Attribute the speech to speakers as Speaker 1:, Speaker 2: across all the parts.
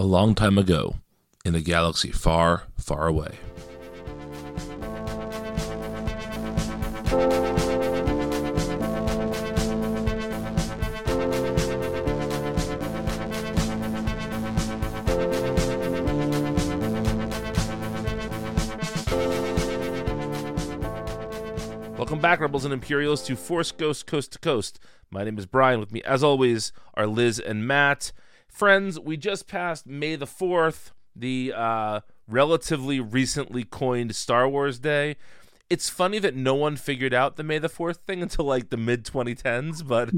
Speaker 1: a long time ago in a galaxy far, far away. Welcome back, Rebels and Imperials, to Force Ghost Coast to Coast. My name is Brian. With me, as always, are Liz and Matt. Friends, we just passed May the 4th, the uh, relatively recently coined Star Wars Day. It's funny that no one figured out the May the 4th thing until like the mid 2010s, but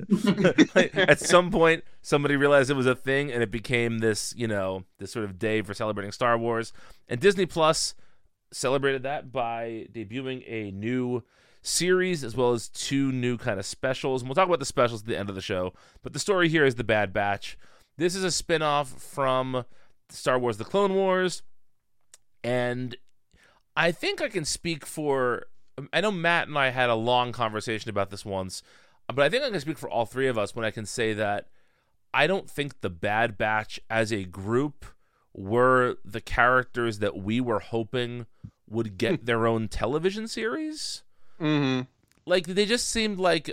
Speaker 1: at some point, somebody realized it was a thing and it became this, you know, this sort of day for celebrating Star Wars. And Disney Plus celebrated that by debuting a new series as well as two new kind of specials. And we'll talk about the specials at the end of the show. But the story here is The Bad Batch. This is a spin-off from Star Wars The Clone Wars. And I think I can speak for I know Matt and I had a long conversation about this once, but I think I can speak for all three of us when I can say that I don't think the Bad Batch as a group were the characters that we were hoping would get their own television series.
Speaker 2: Mm-hmm.
Speaker 1: Like they just seemed like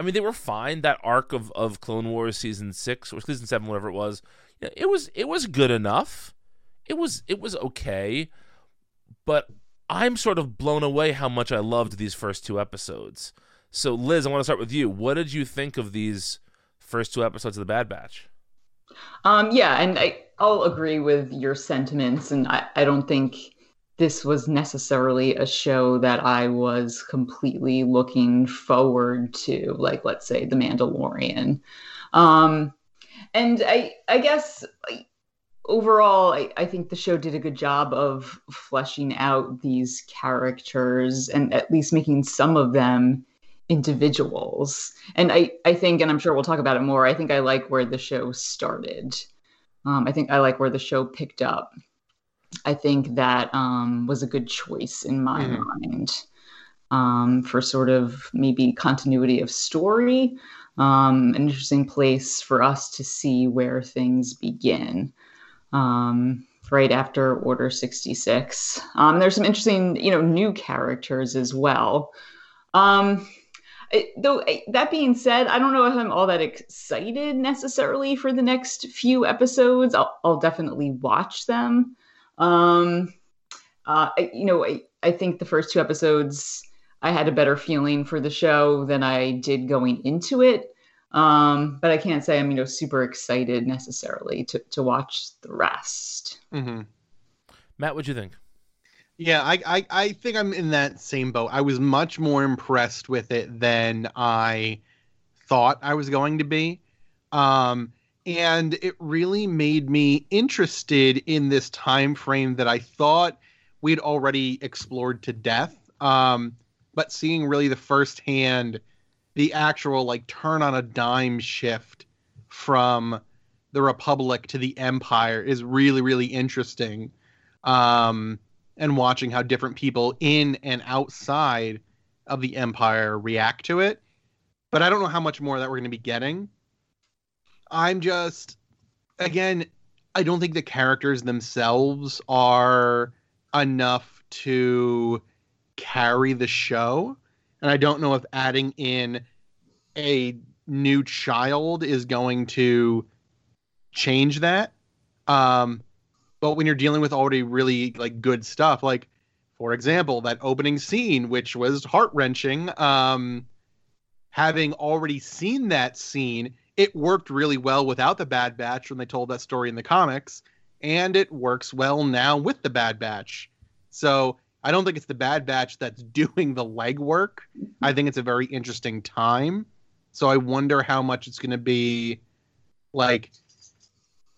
Speaker 1: I mean they were fine. That arc of, of Clone Wars season six or season seven, whatever it was, it was it was good enough. It was it was okay, but I'm sort of blown away how much I loved these first two episodes. So Liz, I want to start with you. What did you think of these first two episodes of the Bad Batch?
Speaker 3: Um, yeah, and I, I'll agree with your sentiments, and I, I don't think this was necessarily a show that I was completely looking forward to, like let's say The Mandalorian. Um, and I I guess overall I, I think the show did a good job of fleshing out these characters and at least making some of them individuals. And I, I think, and I'm sure we'll talk about it more, I think I like where the show started. Um, I think I like where the show picked up. I think that um, was a good choice in my mm-hmm. mind um, for sort of maybe continuity of story. Um, an interesting place for us to see where things begin um, right after Order 66. Um, there's some interesting, you know, new characters as well. Um, though that being said, I don't know if I'm all that excited necessarily for the next few episodes. I'll, I'll definitely watch them. Um, uh, I, you know, I, I think the first two episodes, I had a better feeling for the show than I did going into it. Um, but I can't say I'm, you know, super excited necessarily to, to watch the rest.
Speaker 2: Mm-hmm.
Speaker 1: Matt, what'd you think?
Speaker 2: Yeah, I, I, I think I'm in that same boat. I was much more impressed with it than I thought I was going to be. Um, and it really made me interested in this time frame that I thought we'd already explored to death. Um, but seeing really the firsthand, the actual like turn on a dime shift from the Republic to the Empire is really really interesting. Um, and watching how different people in and outside of the Empire react to it. But I don't know how much more that we're going to be getting. I'm just again, I don't think the characters themselves are enough to carry the show. And I don't know if adding in a new child is going to change that. Um, but when you're dealing with already really like good stuff, like for example, that opening scene, which was heart wrenching, um, having already seen that scene, it worked really well without the Bad Batch when they told that story in the comics, and it works well now with the Bad Batch. So I don't think it's the Bad Batch that's doing the legwork. I think it's a very interesting time. So I wonder how much it's going to be like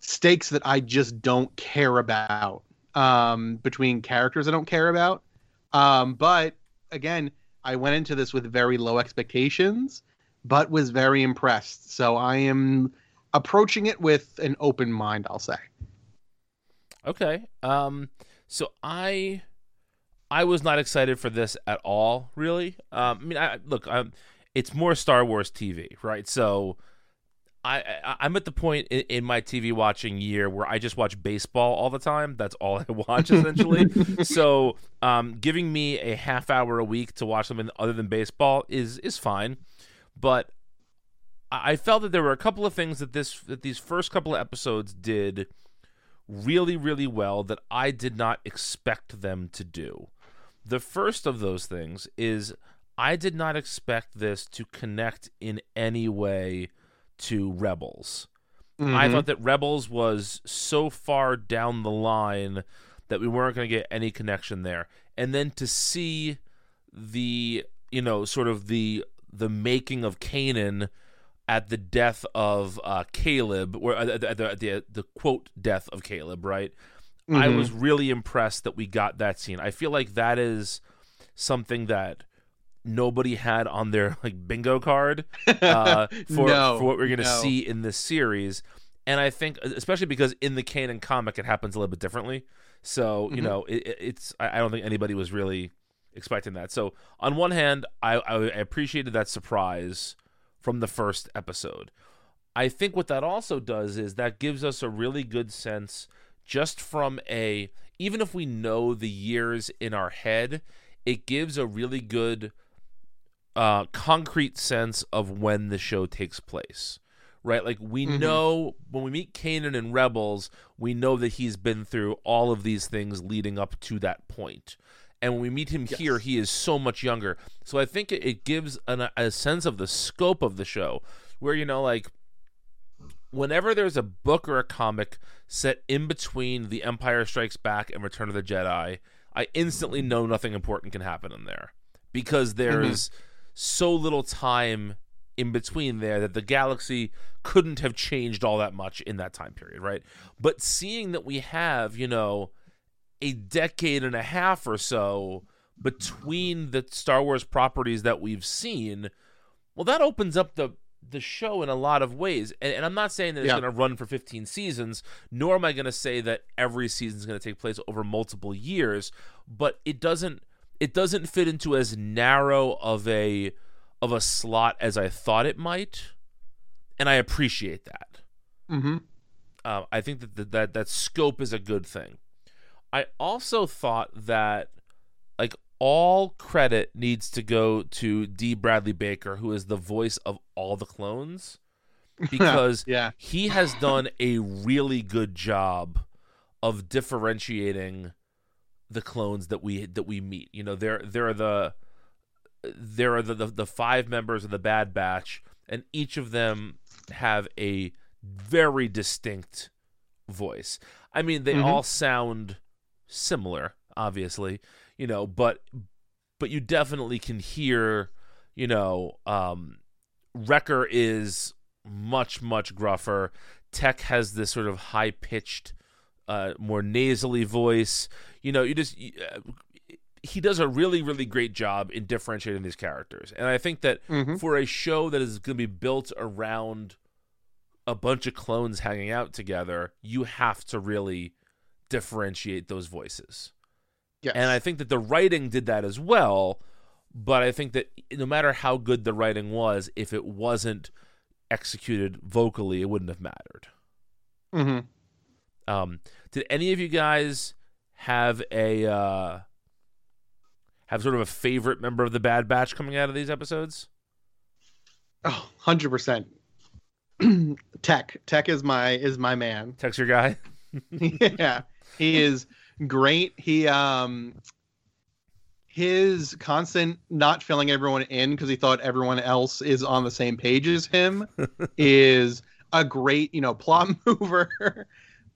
Speaker 2: stakes that I just don't care about um, between characters I don't care about. Um, but again, I went into this with very low expectations but was very impressed. So I am approaching it with an open mind, I'll say.
Speaker 1: Okay. Um so I I was not excited for this at all, really. Um I mean, I look, um it's more Star Wars TV, right? So I, I I'm at the point in, in, my TV watching year where I just watch baseball all the time. That's all I watch essentially. so, um, giving me a half hour a week to watch something other than baseball is is fine. But I felt that there were a couple of things that this that these first couple of episodes did really really well that I did not expect them to do. The first of those things is I did not expect this to connect in any way to Rebels. Mm-hmm. I thought that Rebels was so far down the line that we weren't going to get any connection there. And then to see the, you know, sort of the the making of Kanan at the death of uh, Caleb, or uh, the, the, the, the quote death of Caleb, right? Mm-hmm. I was really impressed that we got that scene. I feel like that is something that nobody had on their like bingo card uh, for no, for what we're going to no. see in this series. And I think, especially because in the canon comic, it happens a little bit differently. So you mm-hmm. know, it, it's I don't think anybody was really expecting that. So on one hand, I, I appreciated that surprise from the first episode. I think what that also does is that gives us a really good sense, just from a even if we know the years in our head, it gives a really good uh, concrete sense of when the show takes place. Right? Like we mm-hmm. know when we meet Kanan and Rebels, we know that he's been through all of these things leading up to that point. And when we meet him yes. here, he is so much younger. So I think it, gives an, a sense of the scope of the show, where you know, like whenever there's a book or a comic set in between The Empire Strikes Back and Return of the Jedi, I instantly know nothing important can happen in there because there's mm-hmm so little time in between there that the galaxy couldn't have changed all that much in that time period, right? But seeing that we have, you know, a decade and a half or so between the Star Wars properties that we've seen, well, that opens up the the show in a lot of ways. And, and I'm not saying that it's yeah. going to run for 15 seasons, nor am I going to say that every season is going to take place over multiple years, but it doesn't it doesn't fit into as narrow of a of a slot as I thought it might, and I appreciate that.
Speaker 2: Mm-hmm.
Speaker 1: Uh, I think that, that that that scope is a good thing. I also thought that like all credit needs to go to D. Bradley Baker, who is the voice of all the clones, because
Speaker 2: yeah.
Speaker 1: he has done a really good job of differentiating the clones that we that we meet. You know, there there are the there are the, the, the five members of the Bad Batch, and each of them have a very distinct voice. I mean, they mm-hmm. all sound similar, obviously, you know, but but you definitely can hear, you know, um, Wrecker is much much gruffer. Tech has this sort of high pitched, uh, more nasally voice you know, you just uh, he does a really really great job in differentiating these characters. And I think that mm-hmm. for a show that is going to be built around a bunch of clones hanging out together, you have to really differentiate those voices. Yes. And I think that the writing did that as well, but I think that no matter how good the writing was, if it wasn't executed vocally, it wouldn't have mattered.
Speaker 2: Mm-hmm.
Speaker 1: Um, did any of you guys have a uh, have sort of a favorite member of the Bad Batch coming out of these episodes?
Speaker 2: Oh, 100%. Tech. Tech is my is my man.
Speaker 1: Tech's your guy?
Speaker 2: yeah. He is great. He um his constant not filling everyone in because he thought everyone else is on the same page as him is a great, you know, plot mover.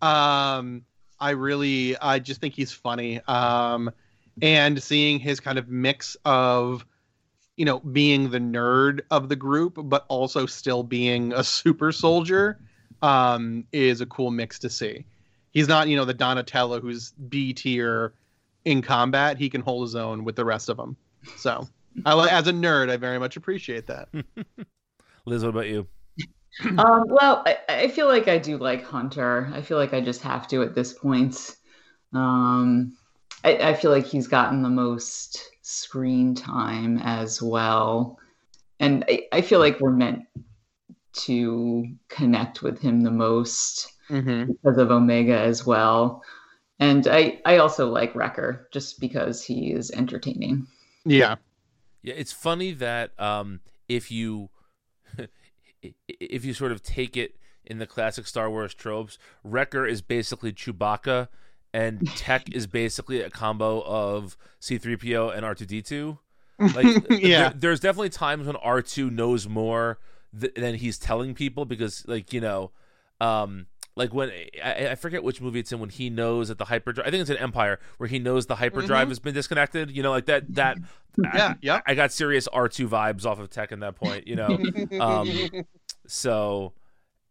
Speaker 2: um I really, I just think he's funny. Um, and seeing his kind of mix of, you know, being the nerd of the group, but also still being a super soldier, um, is a cool mix to see. He's not, you know, the Donatello who's B tier in combat. He can hold his own with the rest of them. So, I, as a nerd, I very much appreciate that.
Speaker 1: Liz, what about you?
Speaker 3: um, well, I, I, feel like I do like Hunter. I feel like I just have to at this point. Um, I, I feel like he's gotten the most screen time as well. And I, I feel like we're meant to connect with him the most
Speaker 2: Mm-hmm.
Speaker 3: because of Omega as well. And I, I also like Wrecker just because he is entertaining.
Speaker 2: Yeah.
Speaker 1: Yeah, it's funny that um, if you if you sort of take it in the classic Star Wars tropes, Wrecker is basically Chewbacca, and Tech is basically a combo of C-3PO and R2D2. Like,
Speaker 2: Yeah.
Speaker 1: there- there's definitely times when R2 knows more th- than he's telling people because, like, you know, um, like when I, I forget which movie it's in when he knows that the hyperdrive. I think it's in Empire where he knows the hyperdrive
Speaker 2: Mhm.
Speaker 1: has been disconnected. You know, like that. That
Speaker 2: Yeah. Yeah.
Speaker 1: I got serious R2 vibes off of Tech at that point, you know. Um, so,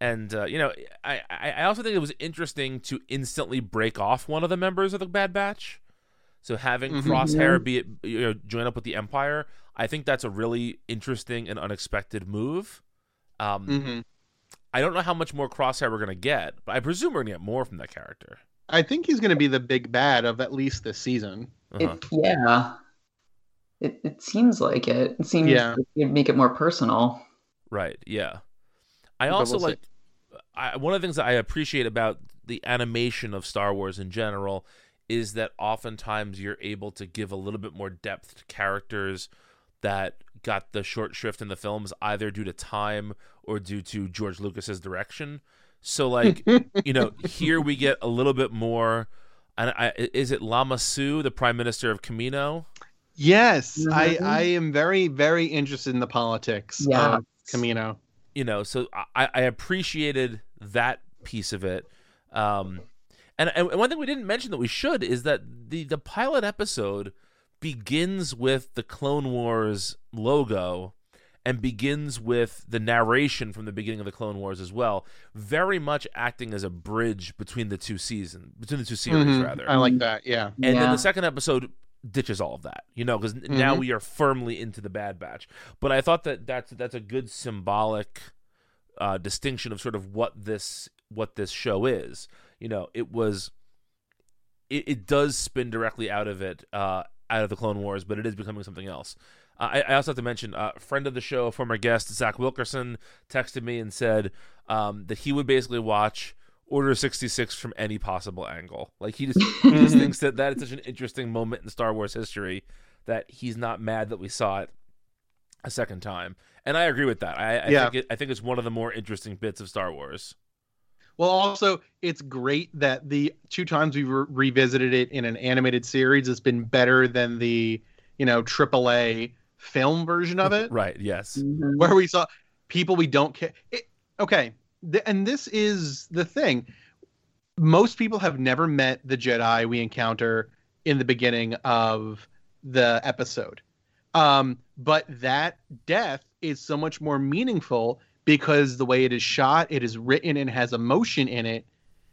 Speaker 1: and uh, you know, I I I also think it was interesting to instantly break off one of the members of the Bad Batch. So having
Speaker 2: Mhm.
Speaker 1: Crosshair be it, you know join up with the Empire, I think that's a really interesting and unexpected move. Um,
Speaker 2: hmm
Speaker 1: I don't know how much more Crosshair we're gonna get, but I presume we're gonna get more from that character.
Speaker 2: I think he's going to be the big bad of at least this season.
Speaker 1: Uh-huh.
Speaker 3: It, yeah. It, it seems like it. It seems
Speaker 2: Yeah.
Speaker 3: like it'd make it more personal.
Speaker 1: Right. Yeah. I
Speaker 2: But
Speaker 1: also
Speaker 2: we'll
Speaker 1: like I, one of the things that I appreciate about the animation of Star Wars in general is that oftentimes you're able to give a little bit more depth to characters that got the short shrift in the films either due to time or due to George Lucas's direction. So like, you know, here we get a little bit more and I, is it Lama Su, the Prime Minister of Kamino?
Speaker 2: Yes, I
Speaker 3: Mhm.
Speaker 2: I am very very interested in the politics
Speaker 3: Yeah.
Speaker 2: of Kamino.
Speaker 1: you know so i i appreciated that piece of it um and, and one thing we didn't mention that we should is that the the pilot episode begins with the clone wars logo and begins with the narration from the beginning of the clone wars as well very much acting as a bridge between the two seasons between the two series
Speaker 2: Mhm.
Speaker 1: rather
Speaker 2: I like that. Yeah.
Speaker 1: and then the second episode ditches all of that, you know, because now
Speaker 2: Mhm.
Speaker 1: we are firmly into the Bad Batch. But I thought that that's that's a good symbolic uh, distinction of sort of what this what this show is. You know, it was it, it does spin directly out of it, uh, out of the Clone Wars, but it is becoming something else. Uh, I, I also have to mention, uh, friend of the show, former guest Zach Wilkerson, texted me and said um, that he would basically watch Order 66 from any possible angle. Like he just he just thinks that that is such an interesting moment in Star Wars history that he's not mad that we saw it a second time. And I agree with that. I, I
Speaker 2: Yeah.
Speaker 1: think it, I think it's one of the more interesting bits of Star Wars.
Speaker 2: Well, also, it's great that the two times we've re- revisited it in an animated series it's been better than the, you know, AAA film version of it,
Speaker 1: Right? Yes.
Speaker 3: Mhm.
Speaker 2: where we saw people we don't care. It, okay, th- and this is the thing. Most people have never met the Jedi we encounter in the beginning of the episode. Um, but that death is so much more meaningful because the way it is shot, it is written and has emotion in it,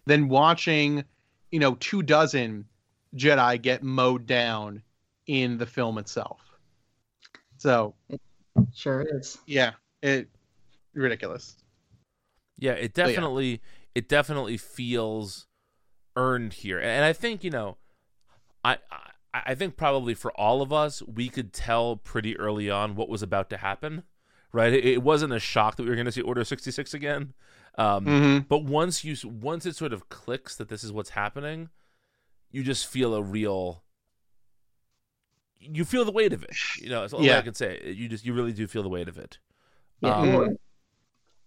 Speaker 2: than watching, you know, two dozen Jedi get mowed down in the film itself. So
Speaker 3: Sure is.
Speaker 2: yeah, it ridiculous.
Speaker 1: Yeah, it
Speaker 2: yeah.
Speaker 1: definitely it definitely feels earned here, and I think you know, I, I I think probably for all of us, we could tell pretty early on what was about to happen, right? It, it wasn't a shock that we were going to see Order sixty six again, um,
Speaker 2: Mm-hmm.
Speaker 1: but once you once it sort of clicks that this is what's happening, you just feel a real. You feel the weight of it. You know, that's all I can say. You just you really do feel the weight of it.
Speaker 3: Yeah.
Speaker 1: Um,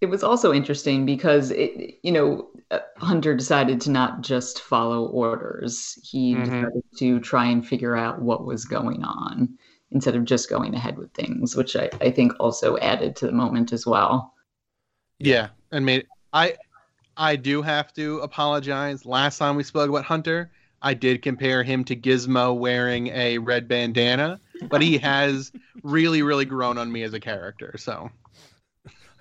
Speaker 3: it was also interesting because it, you know, uh, Hunter decided to not just follow orders. He
Speaker 2: Mhm.
Speaker 3: decided to try and figure out what was going on instead of just going ahead with things, which I, I think also added to the moment as well.
Speaker 2: Yeah, and made I I do have to apologize. Last time we spoke about Hunter, I did compare him to Gizmo wearing a red bandana, but he has really really grown on me as a character. So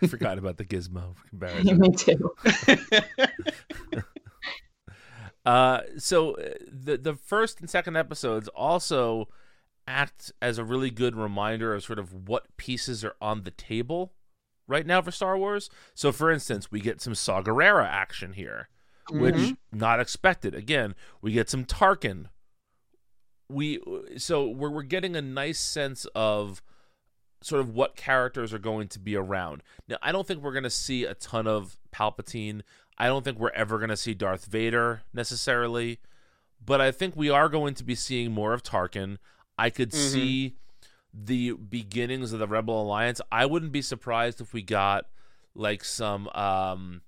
Speaker 1: I forgot about the gizmo comparison.
Speaker 3: Me too.
Speaker 1: Uh, so uh, the the first and second episodes also act as a really good reminder of sort of what pieces are on the table right now for Star Wars. So, for instance, we get some Saw Gerrera action here, which
Speaker 2: Mhm.
Speaker 1: not expected. Again, we get some Tarkin. We so we're we're getting a nice sense of sort of what characters are going to be around. Now, I don't think we're going to see a ton of Palpatine. I don't think we're ever going to see Darth Vader necessarily, but I think we are going to be seeing more of Tarkin. I could
Speaker 2: Mhm.
Speaker 1: see the beginnings of the Rebel Alliance. I wouldn't be surprised if we got like some um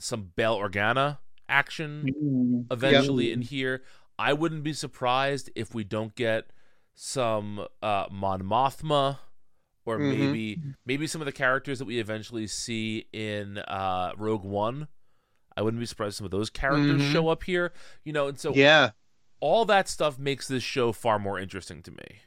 Speaker 1: some Bail Organa action
Speaker 3: Mm.
Speaker 1: eventually in here. I wouldn't be surprised if we don't get some uh Mon Mothma or
Speaker 2: Mhm.
Speaker 1: maybe maybe some of the characters that we eventually see in uh Rogue One. I wouldn't be surprised if some of those characters
Speaker 2: Mhm.
Speaker 1: show up here. You know, and so
Speaker 2: yeah.
Speaker 1: all that stuff makes this show far more interesting to me.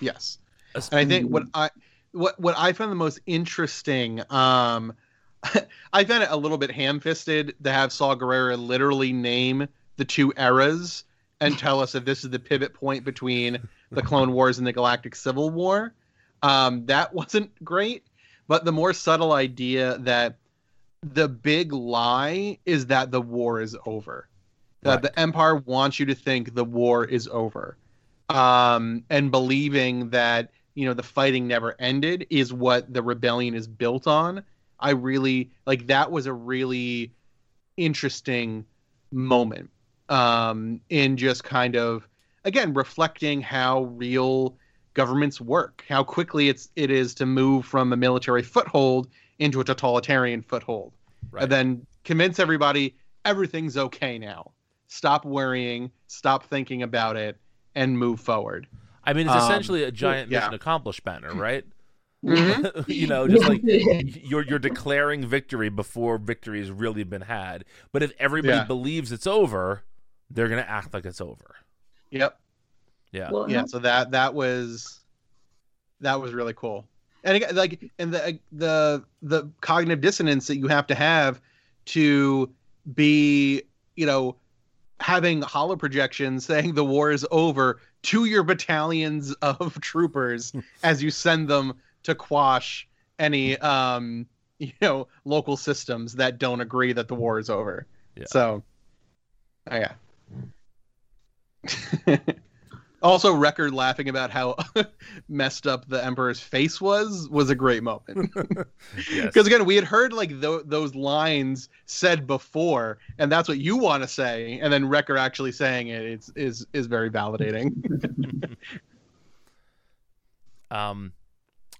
Speaker 2: Yes. And I think what I what what I found the most interesting, um, I found it a little bit ham-fisted to have Saw Gerrera literally name the two eras and tell us that this is the pivot point between the Clone Wars and the Galactic Civil War. Um, that wasn't great, but the more subtle idea that the big lie is that the war is over. That
Speaker 1: Right.
Speaker 2: the Empire wants you to think the war is over um, and believing that you know the fighting never ended is what the rebellion is built on. I really like that was a really interesting moment um, in just kind of again reflecting how real governments work, how quickly it's it is to move from a military foothold into a totalitarian foothold,
Speaker 1: Right.
Speaker 2: and then convince everybody everything's okay now. Stop worrying, stop thinking about it, and move forward.
Speaker 1: I mean, it's
Speaker 2: um,
Speaker 1: essentially a giant
Speaker 2: yeah.
Speaker 1: mission accomplished banner, right?
Speaker 2: Mhm.
Speaker 1: you know, just like you're you're declaring victory before victory has really been had. But if everybody
Speaker 2: Yeah.
Speaker 1: believes it's over, they're gonna act like it's over.
Speaker 2: Yep.
Speaker 1: Yeah.
Speaker 3: Well,
Speaker 2: yeah
Speaker 3: no,
Speaker 2: so that that was that was really cool and again, like and the the the cognitive dissonance that you have to have to be you know having hollow projections saying the war is over to your battalions of troopers as you send them to quash any um you know local systems that don't agree that the war is over
Speaker 1: Yeah.
Speaker 2: so oh yeah also Wrecker laughing about how messed up the emperor's face was was a great moment
Speaker 1: Yes.
Speaker 2: because again we had heard like tho- those lines said before and that's what you want to say and then Wrecker actually saying it's, is is very validating
Speaker 1: Um,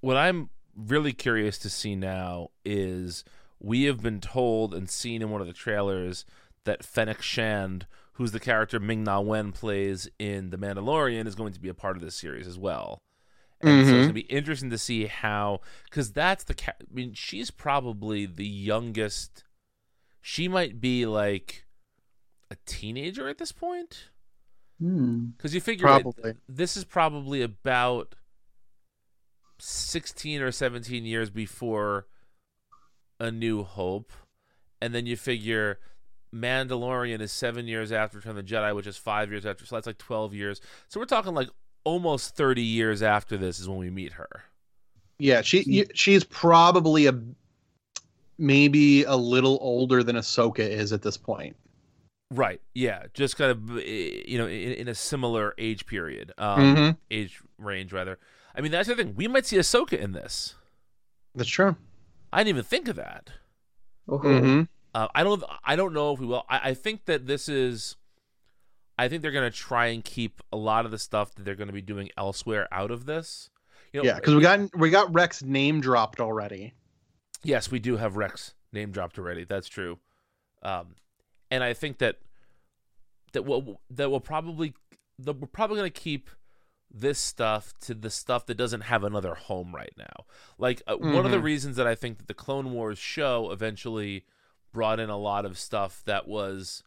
Speaker 1: what I'm really curious to see now is we have been told and seen in one of the trailers that Fennec Shand, who's the character Ming Na Wen plays in The Mandalorian, is going to be a part of this series as well. And so
Speaker 2: Mhm.
Speaker 1: it's gonna be interesting to see how, because that's the. Ca- I mean, she's probably the youngest. She might be like a teenager at this point.
Speaker 3: Hmm.
Speaker 1: Because you figure it- this is probably about 16 or 17 years before A New Hope. And then you figure Mandalorian is seven years after Return of the Jedi, which is five years after. So that's like 12 years. So we're talking like almost 30 years after this is when we meet her.
Speaker 2: yeah she she's probably a maybe a little older than Ahsoka is at this point
Speaker 1: Right. Yeah. Just kind of, eh, you know, in, in a similar age period, um,
Speaker 2: Mhm.
Speaker 1: age range, rather. I mean, that's the thing. We might see Ahsoka in this.
Speaker 2: that's true
Speaker 1: I didn't even think of that.
Speaker 3: Oh,
Speaker 2: mm-hmm.
Speaker 1: Uh, I don't. I don't know if we will. I, I think that this is. I think they're going to try and keep a lot of the stuff that they're going to be doing elsewhere out of this. You know,
Speaker 2: yeah because we got we got Rex name dropped already
Speaker 1: yes, we do have Rex name dropped already. That's true. Um, and I think that that will that will probably that we're probably going to keep this stuff to the stuff that doesn't have another home right now. Like uh, one of the
Speaker 2: Mhm.
Speaker 1: reasons that I think that the Clone Wars show eventually brought in a lot of stuff that was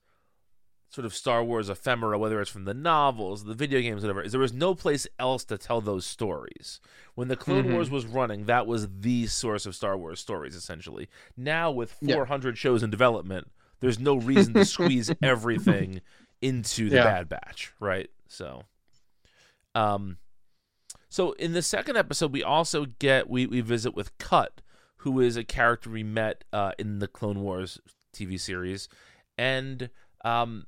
Speaker 1: sort of Star Wars ephemera, whether it's from the novels, the video games, whatever, is there was no place else to tell those stories. When the Clone
Speaker 2: Mhm.
Speaker 1: Wars was running, that was the source of Star Wars stories, essentially. Now, with
Speaker 2: Yeah.
Speaker 1: 400 shows in development, there's no reason to squeeze everything into the
Speaker 2: Yeah.
Speaker 1: Bad Batch, right? So, um, so in the second episode, we also get we we visit with Cut, who is a character we met uh, in the Clone Wars TV series, and um,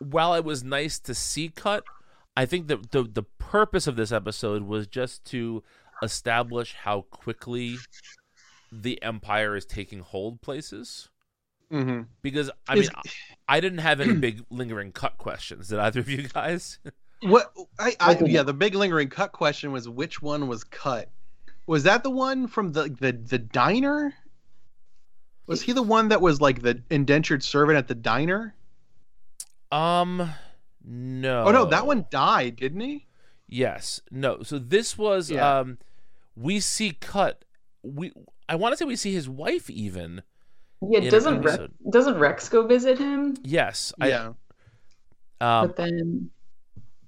Speaker 1: while it was nice to see Cut, I think that the the purpose of this episode was just to establish how quickly the empire is taking hold places.
Speaker 2: hmm
Speaker 1: Because I
Speaker 2: Is-
Speaker 1: mean, I didn't have any big lingering cut questions. Did either of you guys?
Speaker 2: What I, I yeah, the big lingering cut question was which one was cut. Was that the one from the the the diner? Was he the one that was like the indentured servant at the diner?
Speaker 1: Um, no.
Speaker 2: Oh no, that one died, didn't he?
Speaker 1: Yes. No. So this was
Speaker 2: Yeah.
Speaker 1: um, we see cut. We I want to say we see his wife even.
Speaker 3: Yeah, doesn't Rex, doesn't Rex go visit him?
Speaker 1: Yes.
Speaker 2: yeah.
Speaker 1: I, um,
Speaker 3: but then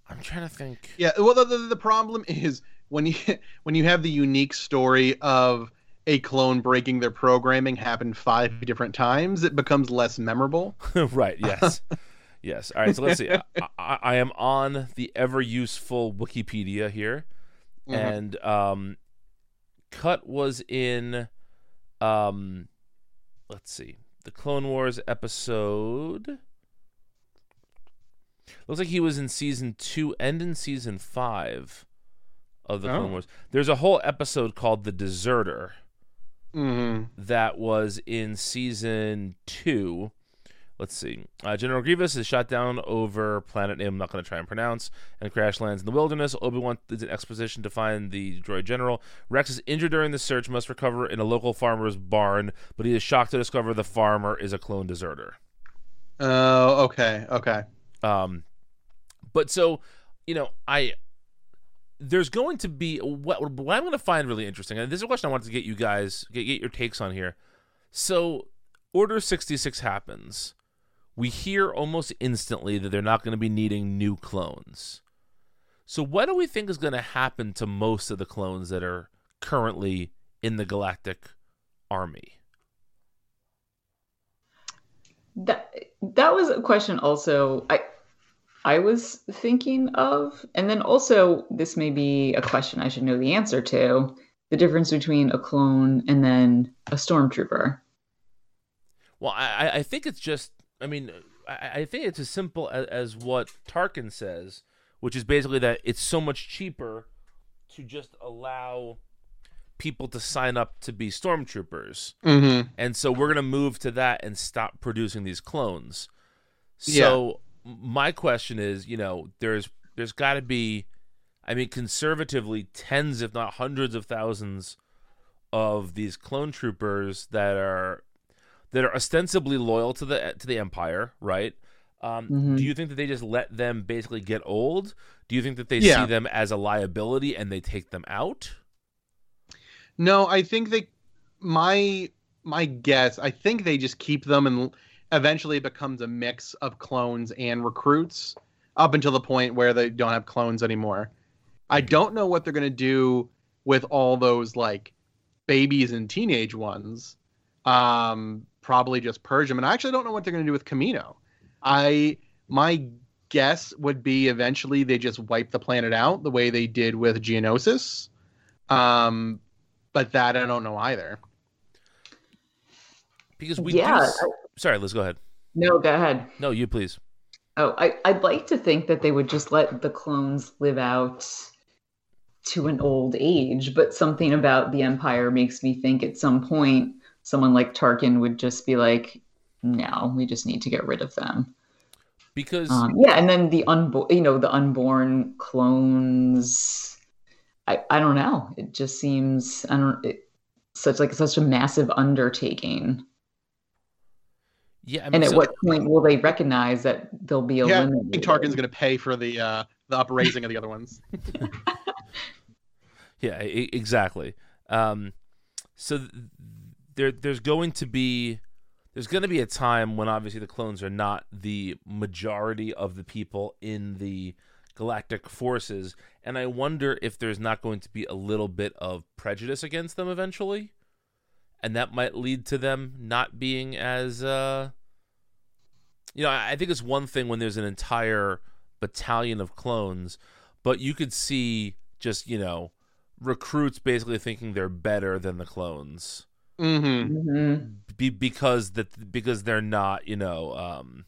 Speaker 1: I'm trying to think.
Speaker 2: Yeah, well, the, the, the problem is when you when you have the unique story of a clone breaking their programming happen five different times, it becomes less memorable.
Speaker 1: right. Yes. yes. All right. So let's see. I, I, I am on the ever useful Wikipedia here,
Speaker 2: Mhm.
Speaker 1: and um, cut was in um, let's see, the Clone Wars episode. Looks like he was in season two and in season five of the Clone
Speaker 2: Oh.
Speaker 1: Wars. There's a whole episode called The Deserter
Speaker 2: Mhm.
Speaker 1: that was in season two. Let's see. Uh, General Grievous is shot down over planet name I'm not going to try and pronounce and crash lands in the wilderness. Obi Wan is an exposition to find the droid general. Rex is injured during the search, must recover in a local farmer's barn, but he is shocked to discover the farmer is a clone deserter.
Speaker 2: Oh, okay, okay.
Speaker 1: Um, but so, you know, I there's going to be what what I'm going to find really interesting, and this is a question I wanted to get you guys get, get your takes on here. So, Order 66 happens. We hear almost instantly that they're not going to be needing new clones. So, what do we think is going to happen to most of the clones that are currently in the Galactic Army?
Speaker 3: that that was a question also I I was thinking of, and then also this may be a question I should know the answer to: the difference between a clone and then a stormtrooper.
Speaker 1: Well, I, I- I think it's just. I mean, I, I think it's as simple as, as what Tarkin says, which is basically that it's so much cheaper to just allow people to sign up to be stormtroopers,
Speaker 2: Mm-hmm.
Speaker 1: and so we're gonna move to that and stop producing these clones. So m my question is, you know, there's there's got to be, I mean, conservatively, tens if not hundreds of thousands of these clone troopers that are that are ostensibly loyal to the to the empire, right? Um,
Speaker 3: Mhm.
Speaker 1: Do you think that they just let them basically get old? Do you think that they
Speaker 2: Yeah.
Speaker 1: see them as a liability and they take them out?
Speaker 2: No, I think they my my guess, I think they just keep them and eventually it becomes a mix of clones and recruits up until the point where they don't have clones anymore. I don't know what they're going to do with all those like babies and teenage ones. Um probably just purge them and I actually don't know what they're going to do with Kamino. I my guess would be eventually they just wipe the planet out the way they did with Geonosis. Um but that I don't know either.
Speaker 1: Because we
Speaker 3: yeah.
Speaker 1: do. Sorry, Liz, go ahead.
Speaker 3: No, go ahead.
Speaker 1: No, you please.
Speaker 3: Oh, I, I'd like to think that they would just let the clones live out to an old age, but something about the Empire makes me think at some point someone like Tarkin would just be like, no, we just need to get rid of them.
Speaker 1: Because
Speaker 3: Um, yeah, and then the unborn, you know, the unborn clones. I, I don't know. It just seems I don't it, such like such a massive undertaking.
Speaker 1: Yeah, I mean,
Speaker 3: And at
Speaker 1: so-
Speaker 3: what point will they recognize that they'll be a limit?
Speaker 2: Yeah, I think Tarkin's going to pay for the uh, the upraising of the other ones.
Speaker 1: Yeah, e- exactly. Um, so th- there, there's going to be, there's going to be a time when obviously the clones are not the majority of the people in the galactic forces, and I wonder if there's not going to be a little bit of prejudice against them eventually, and that might lead to them not being as, uh, you know, I I think it's one thing when there's an entire battalion of clones, but you could see just you know recruits basically thinking they're better than the clones
Speaker 2: Mm-hmm.
Speaker 3: Mhm.
Speaker 1: be, because that because they're not you know um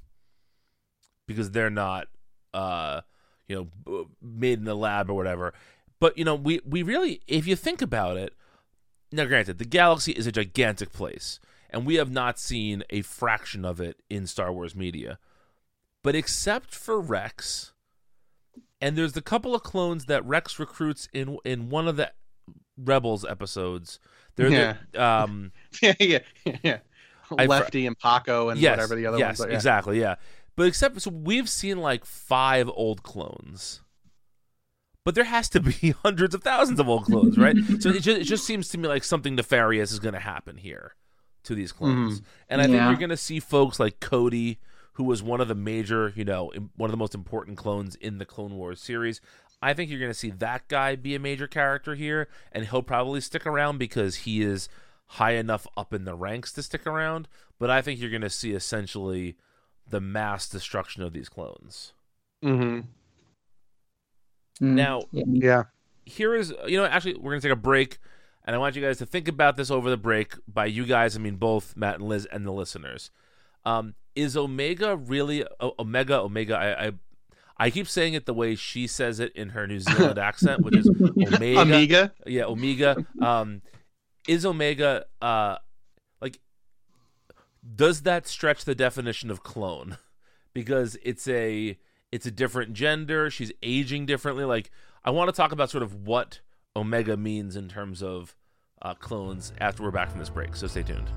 Speaker 1: because they're not uh you know made in the lab or whatever. But you know, we we really, if you think about it, now granted, the galaxy is a gigantic place, and we have not seen a fraction of it in Star Wars media. But except for Rex, and there's the couple of clones that Rex recruits in in one of the Rebels episodes. They're
Speaker 2: Yeah.
Speaker 1: the, um
Speaker 2: yeah, yeah, yeah. Lefty and Paco and
Speaker 1: yes,
Speaker 2: whatever the other
Speaker 1: yes,
Speaker 2: ones are. Yeah.
Speaker 1: exactly, yeah. But except so we've seen like five old clones. But there has to be hundreds of thousands of old clones, right? so it just, it just seems to me like something nefarious is going to happen here to these clones. And I think you're going to see folks like Cody, who was one of the major, you know, one of the most important clones in the Clone Wars series. I think you're going to see that guy be a major character here, and he'll probably stick around because he is high enough up in the ranks to stick around. But I think you're going to see essentially the mass destruction of these clones.
Speaker 2: hmm
Speaker 3: Mm.
Speaker 1: Now,
Speaker 3: Yeah.
Speaker 2: Yeah.
Speaker 1: here is you know actually we're gonna take a break and i want you guys to think about this over the break by you guys i mean both matt and liz and the listeners. Um, is omega really o- omega omega I, I i keep saying it the way she says it in her new zealand accent which is omega.
Speaker 2: Amiga.
Speaker 1: yeah omega. Um is omega uh like does that stretch the definition of clone? Because it's a it's a different gender. She's aging differently. Like i want to talk about sort of what omega means in terms of uh, clones after we're back from this break so stay tuned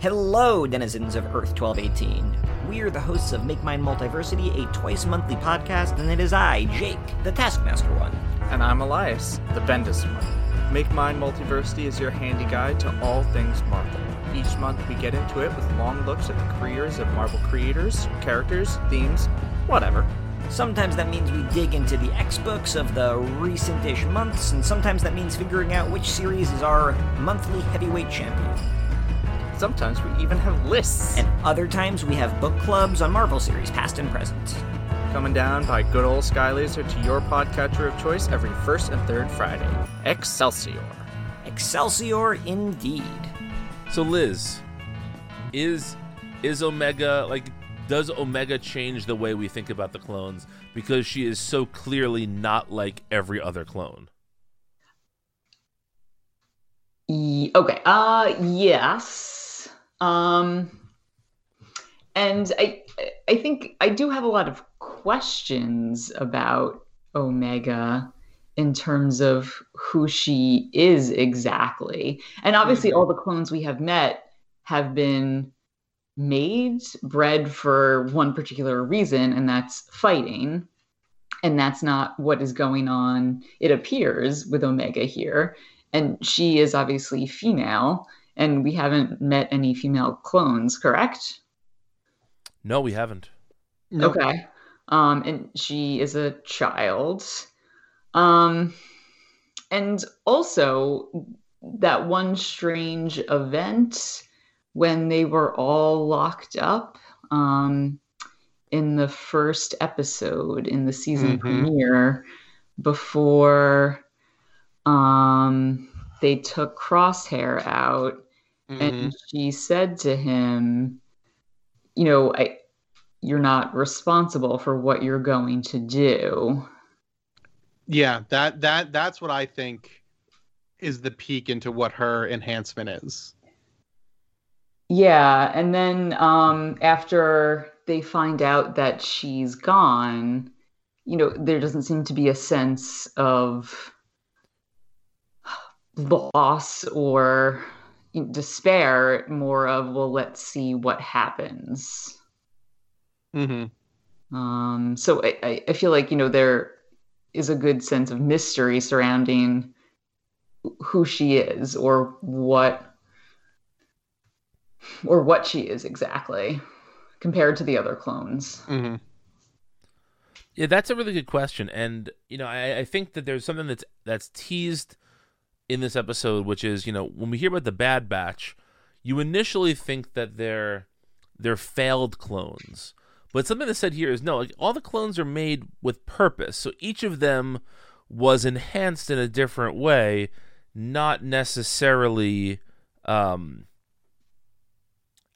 Speaker 4: Hello, denizens of Earth 1218. We are the hosts of Make Mine Multiversity, a twice monthly podcast, and it is I, Jake, the Taskmaster one.
Speaker 5: And I'm Elias, the Bendis one. Make Mine Multiversity is your handy guide to all things Marvel. Each month we get into it with long looks at the careers of Marvel creators, characters, themes, whatever.
Speaker 4: Sometimes that means we dig into the X books of the recent ish months, and sometimes that means figuring out which series is our monthly heavyweight champion.
Speaker 5: Sometimes we even have lists.
Speaker 4: And other times we have book clubs on Marvel series, past and present.
Speaker 5: Coming down by good old Sky Laser to your podcatcher of choice every first and third Friday. Excelsior.
Speaker 4: Excelsior indeed.
Speaker 1: so liz is is omega like does omega change the way we think about the clones because she is so clearly not like every other clone
Speaker 3: okay. Uh yes. Um and I I think I do have a lot of questions about Omega in terms of who she is exactly. And obviously all the clones we have met have been made, bred for one particular reason, and that's fighting. And that's not what is going on, it appears, with Omega here. And she is obviously female and we haven't met any female clones correct?
Speaker 1: No we haven't.
Speaker 2: Nope.
Speaker 3: okay. Um and she is a child. Um and also that one strange event when they were all locked up um in the first episode in the season
Speaker 2: Mhm.
Speaker 3: premiere before um they took crosshair out
Speaker 2: Mhm.
Speaker 3: and she said to him you know i you're not responsible for what you're going to do
Speaker 2: Yeah, that that that's what I think is the peek into what her enhancement is.
Speaker 3: Yeah and then um after they find out that she's gone you know there doesn't seem to be a sense of loss or despair more of well let's see what happens.
Speaker 2: Hmm
Speaker 3: Um, so I- I feel like you know there is a good sense of mystery surrounding who she is or what or what she is exactly compared to the other clones.
Speaker 2: hmm
Speaker 1: Yeah, that's a really good question, and you know, I, I think that there's something that's that's teased in this episode, which is you know when we hear about the Bad Batch, you initially think that they're they're failed clones, but something that's said here is no, like all the clones are made with purpose, so each of them was enhanced in a different way, not necessarily um,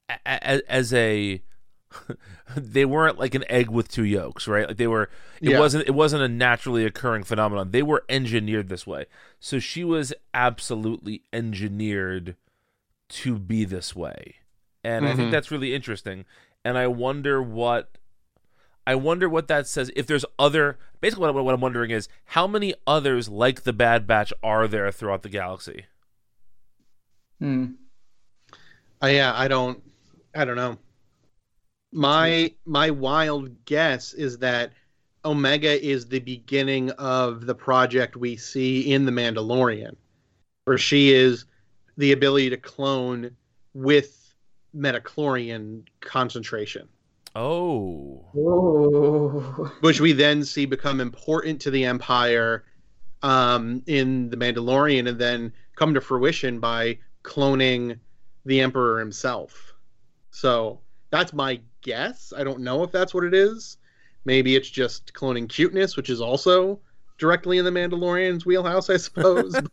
Speaker 1: a- a- as a they weren't like an egg with two yolks, right? Like they were it
Speaker 2: Yeah.
Speaker 1: wasn't it wasn't a naturally occurring phenomenon. They were engineered this way. So she was absolutely engineered to be this way. And I think
Speaker 2: Mhm.
Speaker 1: that's really interesting. And I wonder what I wonder what that says. If there's other, basically, what, what I'm wondering is how many others like the Bad Batch are there throughout the galaxy?
Speaker 3: Hmm.
Speaker 2: Uh, yeah, I don't I don't know. My my wild guess is that Omega is the beginning of the project we see in The Mandalorian, where she is the ability to clone with midi-chlorian concentration,
Speaker 1: Oh,
Speaker 3: Oh.
Speaker 2: which we then see become important to the Empire um, in The Mandalorian, and then come to fruition by cloning the Emperor himself. So that's my guess. I don't know if that's what it is. Maybe it's just cloning cuteness, which is also directly in the Mandalorian's wheelhouse, I suppose.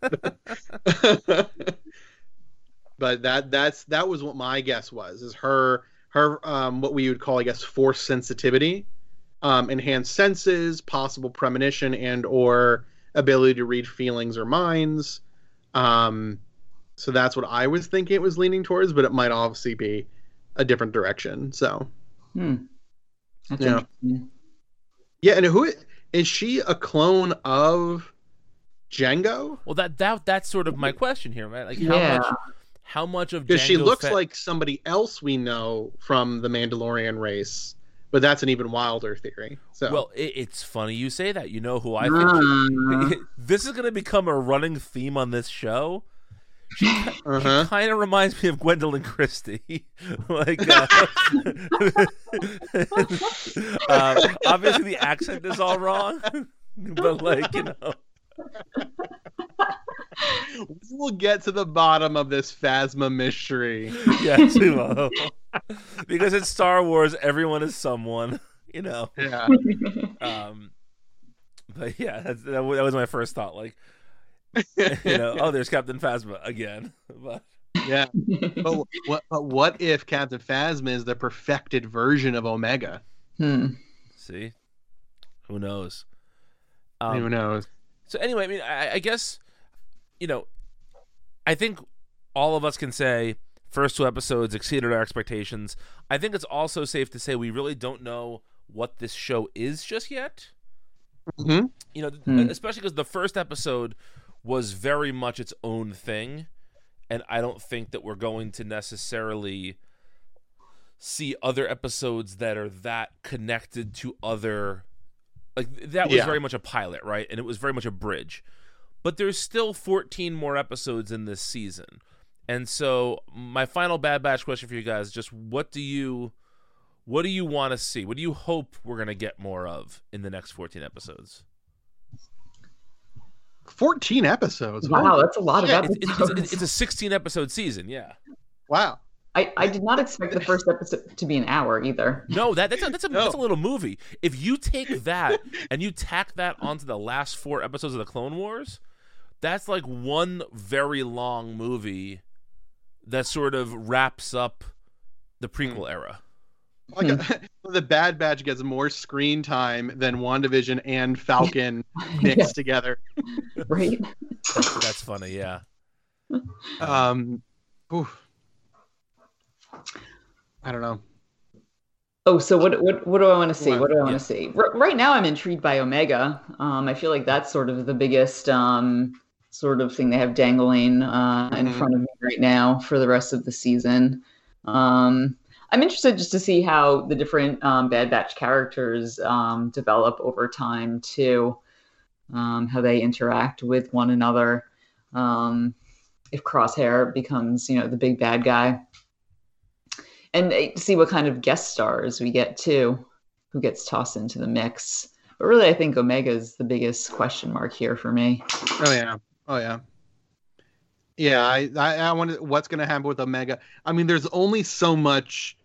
Speaker 2: but that that's that was what my guess was. Is her her um, what we would call, I guess, force sensitivity, um, enhanced senses, possible premonition, and or ability to read feelings or minds. Um, so that's what I was thinking it was leaning towards, but it might obviously be a different direction. So
Speaker 3: Hmm.
Speaker 2: Yeah. yeah, and who is she a clone of Jango?
Speaker 1: well that that that's sort of my question here, right? Like how
Speaker 3: Yeah.
Speaker 1: much how much of
Speaker 2: Because she looks
Speaker 1: Fett-
Speaker 2: like somebody else we know from the Mandalorian race, but that's an even wilder theory. So
Speaker 1: Well, it, it's funny you say that. You know who I think.
Speaker 3: Ah.
Speaker 1: this is going to become a running theme on this show. She,
Speaker 2: uh-huh.
Speaker 1: kind of reminds me of Gwendoline Christie. like, uh, uh, obviously the accent is all wrong, but like you know,
Speaker 2: we'll get to the bottom of this Phasma mystery.
Speaker 1: yes, we will. because it's Star Wars, everyone is someone. You know.
Speaker 2: Yeah.
Speaker 1: Um, but yeah, that's, that, that was my first thought. Like, you know, oh, there's Captain Phasma again. But
Speaker 2: Yeah. But what but what if Captain Phasma is the perfected version of Omega?
Speaker 3: Hmm.
Speaker 1: see, who knows?
Speaker 2: Who
Speaker 1: Um,
Speaker 2: knows?
Speaker 1: so anyway, I mean, I, I guess you know, I think all of us can say first two episodes exceeded our expectations. I think it's also safe to say we really don't know what this show is just yet.
Speaker 2: Mhm.
Speaker 1: You know,
Speaker 3: Hmm.
Speaker 1: especially because the first episode was very much its own thing, and I don't think that we're going to necessarily see other episodes that are that connected to other like that was
Speaker 2: Yeah.
Speaker 1: very much a pilot right? And it was very much a bridge. But there's still 14 more episodes in this season. And so my final bad batch question for you guys just what do you what do you want to see? What do you hope we're going to get more of in the next 14 episodes
Speaker 2: 14 episodes.
Speaker 3: Wow,
Speaker 2: Holy
Speaker 3: that's a lot of
Speaker 2: shit.
Speaker 1: it's, it's,
Speaker 3: episodes.
Speaker 1: it's, it's a 16 episode season yeah
Speaker 2: Wow.
Speaker 3: I, I did not expect the first episode to be an hour either.
Speaker 1: No, that that's a, that's a,
Speaker 2: No.
Speaker 1: that's a little movie. If you take that and you tack that onto the last four episodes of the Clone Wars, that's like one very long movie that sort of wraps up the prequel era.
Speaker 2: Like a, the Bad Batch gets more screen time than WandaVision and Falcon mixed together.
Speaker 3: Right?
Speaker 1: That's, that's funny, yeah.
Speaker 2: Um, oof. I don't know.
Speaker 3: Oh, so what what what do I want to see?
Speaker 2: What?
Speaker 3: What do I want
Speaker 1: Yeah.
Speaker 3: to see? R- right now, I'm intrigued by Omega. Um, I feel like that's sort of the biggest um, sort of thing they have dangling uh, in
Speaker 2: Mhm.
Speaker 3: front of me right now for the rest of the season. Um, I'm interested just to see how the different um, Bad Batch characters um, develop over time too, um, how they interact with one another. Um, if Crosshair becomes, you know, the big bad guy, and uh, see what kind of guest stars we get too, who gets tossed into the mix. But really, I think Omega is the biggest question mark here for me.
Speaker 2: Oh yeah. Oh yeah. Yeah, I I, I wonder what's gonna happen with Omega. I mean, there's only so much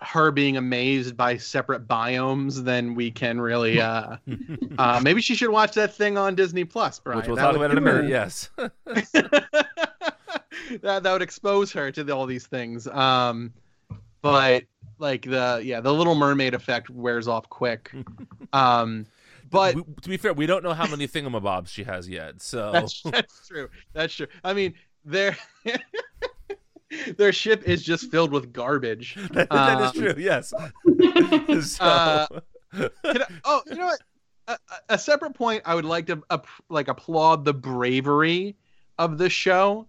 Speaker 2: her being amazed by separate biomes than we can really uh uh maybe she should watch that thing on Disney Plus, Brian.
Speaker 1: Which we'll
Speaker 2: That
Speaker 1: talk about in a minute, yes.
Speaker 2: that that would expose her to the, all these things. Um, but like the yeah the Little Mermaid effect wears off quick. um, but
Speaker 1: we, to be fair, we don't know how many thingamabobs she has yet. So
Speaker 2: that's, that's true. That's true. I mean, their their ship is just filled with garbage.
Speaker 1: that, that is
Speaker 2: Um,
Speaker 1: true. Yes. so,
Speaker 2: Uh, Can I- oh, you know what? A, a- a separate point I would like to ap- like applaud the bravery of the show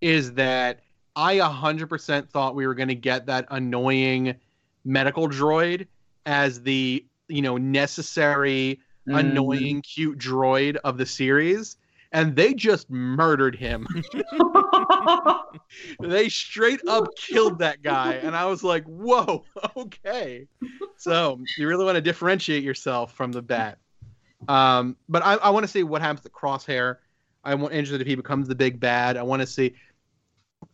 Speaker 2: is that I 100% thought we were going to get that annoying medical droid as the, you know, necessary
Speaker 3: Mm.
Speaker 2: annoying cute droid of the series and they just murdered him. they straight up killed that guy and I was like, "Whoa, okay." So, you really want to differentiate yourself from the bat. Um, but I, I want to see what happens to Crosshair. I'm interested if he becomes the big bad. I want to see.